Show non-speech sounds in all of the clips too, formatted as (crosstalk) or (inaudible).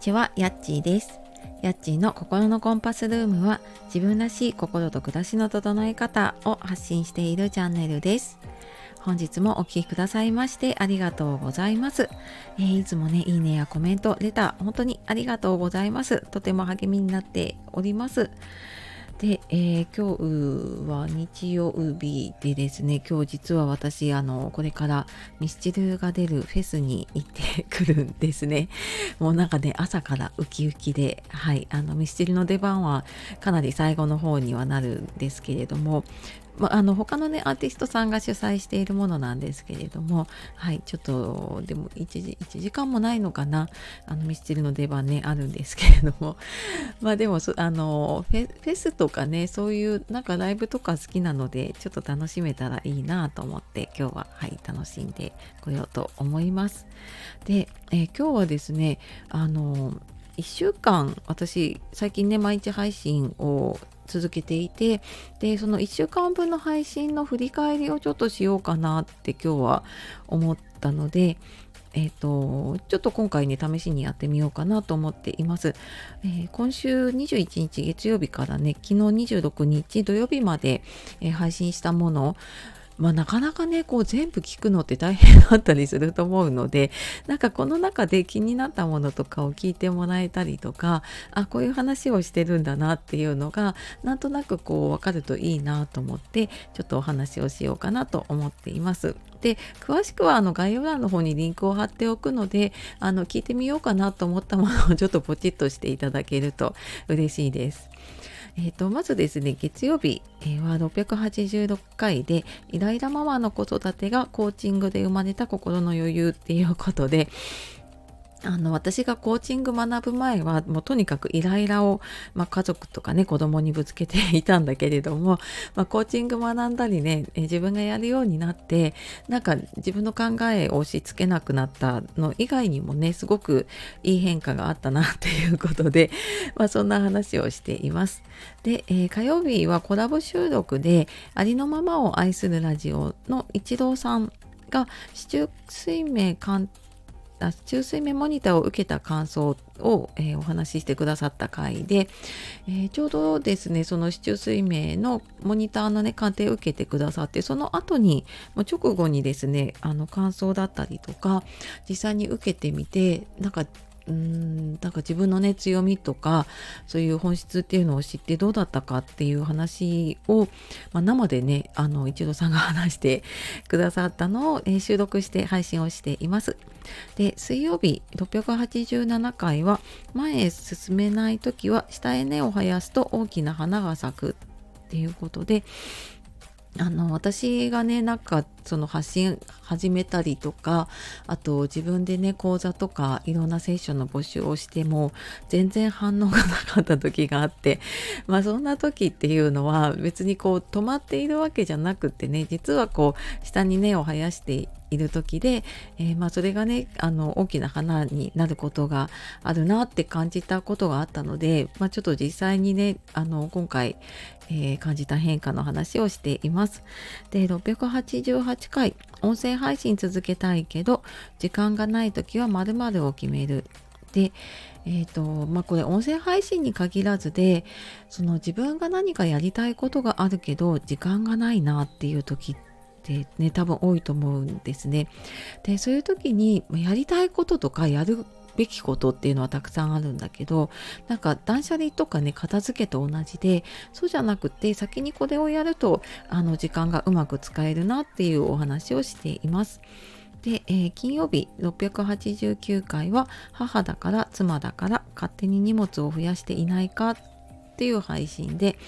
ちは、やっちーです。やっちーの心のコンパスルームは自分らしい心と暮らしの整え方を発信しているチャンネルです。本日もお聴きくださいましてありがとうございます、えー、いつもね、いいねやコメント、レター、本当にありがとうございます。とても励みになっております。で、えー、今日は日曜日でですね、今日実は私、あの、これからミスチルが出るフェスに行ってくるんですね。もうなんかね、朝からウキウキで、はい、あの、ミスチルの出番はかなり最後の方にはなるんですけれども、まあ、の他のねアーティストさんが主催しているものなんですけれどもはいちょっとでも 1, 時1時間もないのかなあのミスチルの出番ねあるんですけれども。(laughs) まあでもあのフェフェスとかねそういうなんかライブとか好きなのでちょっと楽しめたらいいなと思って今日ははい楽しんでこようと思います。で、えー、今日はですねあの1週間私最近ね毎日配信を続けていてでその1週間分の配信の振り返りをちょっとしようかなって今日は思ったのでえーと、ちょっと今回ね試しにやってみようかなと思っています、えー、今週21日月曜日からね昨日26日土曜日まで、えー、配信したものまあ、なかなかねこう全部聞くのって大変だったりすると思うのでなんかこの中で気になったものとかを聞いてもらえたりとかあこういう話をしてるんだなっていうのがなんとなくこう分かるといいなと思ってちょっとお話をしようかなと思っています。で詳しくはあの概要欄の方にリンクを貼っておくのであの聞いてみようかなと思ったものをちょっとポチッとしていただけると嬉しいです。えーと、まずですね月曜日、は686回でイライラママの子育てがコーチングで生まれた心の余裕っていうことであの私がコーチング学ぶ前はもうとにかくイライラを、まあ、家族とかね子供にぶつけていたんだけれども、まあ、コーチング学んだりね自分がやるようになってなんか自分の考えを押し付けなくなったの以外にもねすごくいい変化があったなっていうことで、(laughs) まあ、そんな話をしています。で、えー、火曜日はコラボ収録でありのままを愛するラジオの一郎さんが市中水明監中水面モニターを受けた感想を、えー、お話ししてくださった回で、えー、ちょうどですねその市中水明のモニターのね鑑定を受けてくださってその後にもう直後にですねあの感想だったりとか実際に受けてみてなんかうんなんか自分のね強みとかそういう本質っていうのを知ってどうだったかっていう話を、まあ、生でねあの一度さんが話してくださったのを、えー、収録して配信をしています。で水曜日687回は前へ進めない時は下へ根を生やすと大きな花が咲くっていうことであの私がねなんかその発信始めたりとかあと自分でね講座とかいろんなセッションの募集をしても全然反応がなかった時があってまあそんな時っていうのは別にこう止まっているわけじゃなくってね実はこう下に根を生やしている時で、えー、まあそれがねあの大きな花になることがあるなって感じたことがあったので、まあ、ちょっと実際にねあの今回、えー、感じた変化の話をしています。で688回音声配信続けたいけど時間がない時は〇〇を決める。でえーとまあ、これ音声配信に限らずでその自分が何かやりたいことがあるけど時間がないなっていう時ってでね多分多いと思うんですね。でそういう時にやりたいこととかやるべきことっていうのはたくさんあるんだけどなんか断捨離とかね片付けと同じでそうじゃなくて先にこれをやるとあの時間がうまく使えるなっていうお話をしています。で、えー、金曜日689回は母だから妻だから勝手に荷物を増やしていないかっていう配信で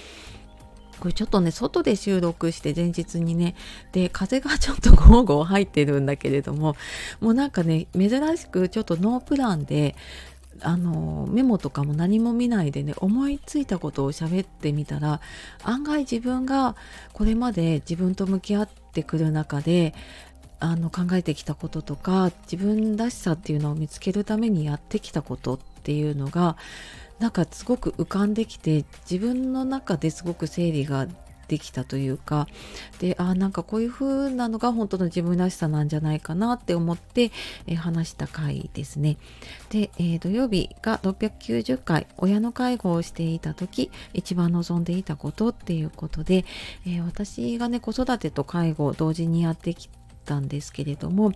これちょっとね外で収録して前日にねで風がちょっとゴーゴー入ってるんだけれどももうなんかね珍しくちょっとノープランであのメモとかも何も見ないでね思いついたことを喋ってみたら案外自分がこれまで自分と向き合ってくる中であの考えてきたこととか自分らしさっていうのを見つけるためにやってきたことっていうのがなんかすごく浮かんできて自分の中ですごく整理ができたというかであなんかこういう風なのが本当の自分らしさなんじゃないかなって思って、え、話した回ですね。で、えー、土曜日が690回親の介護をしていた時一番望んでいたことっていうことで、えー、私がね子育てと介護を同時にやってきてたんですけれども、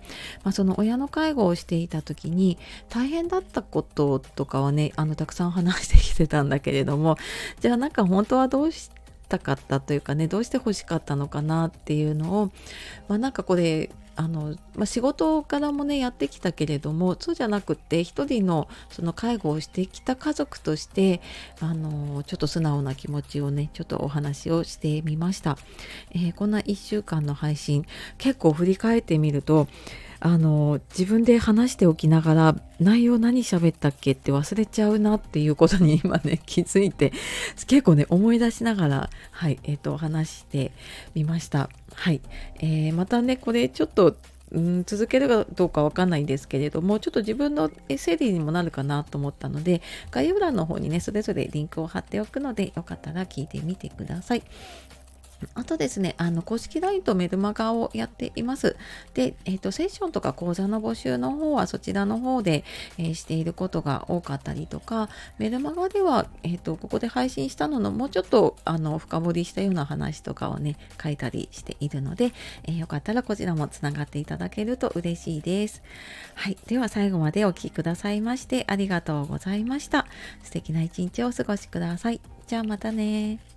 まあ、その親の介護をしていた時に大変だったこととかはねあのたくさん話してきてたんだけれどもじゃあなんか本当はどうしたかったというかねどうして欲しかったのかなっていうのを、まあ、なんかこれあの、まあ、仕事からもねやってきたけれどもそうじゃなくって一人のその介護をしてきた家族としてあのちょっと素直な気持ちをねちょっとお話をしてみました、えー、こんな1週間の配信結構振り返ってみるとあの自分で話しておきながら内容何喋ったっけって忘れちゃうなっていうことに (laughs) 今ね気づいて結構ね思い出しながらはいえっ、ー、と話してみましたはい、えー、またねこれちょっとうん続けるかどうかわかんないんですけれどもちょっと自分の整理にもなるかなと思ったので概要欄の方にねそれぞれリンクを貼っておくのでよかったら聞いてみてください。あとですね、あの公式 LINE とメルマガをやっています。で、え、ー、と、セッションとか講座の募集の方はそちらの方で、えー、していることが多かったりとか、メルマガでは、え、ー、と、ここで配信したののもうちょっとあの深掘りしたような話とかをね、書いたりしているので、えよかったらこちらもつながっていただけると嬉しいです。はい。では最後までお聴きくださいましてありがとうございました。素敵な一日をお過ごしください。じゃあまたね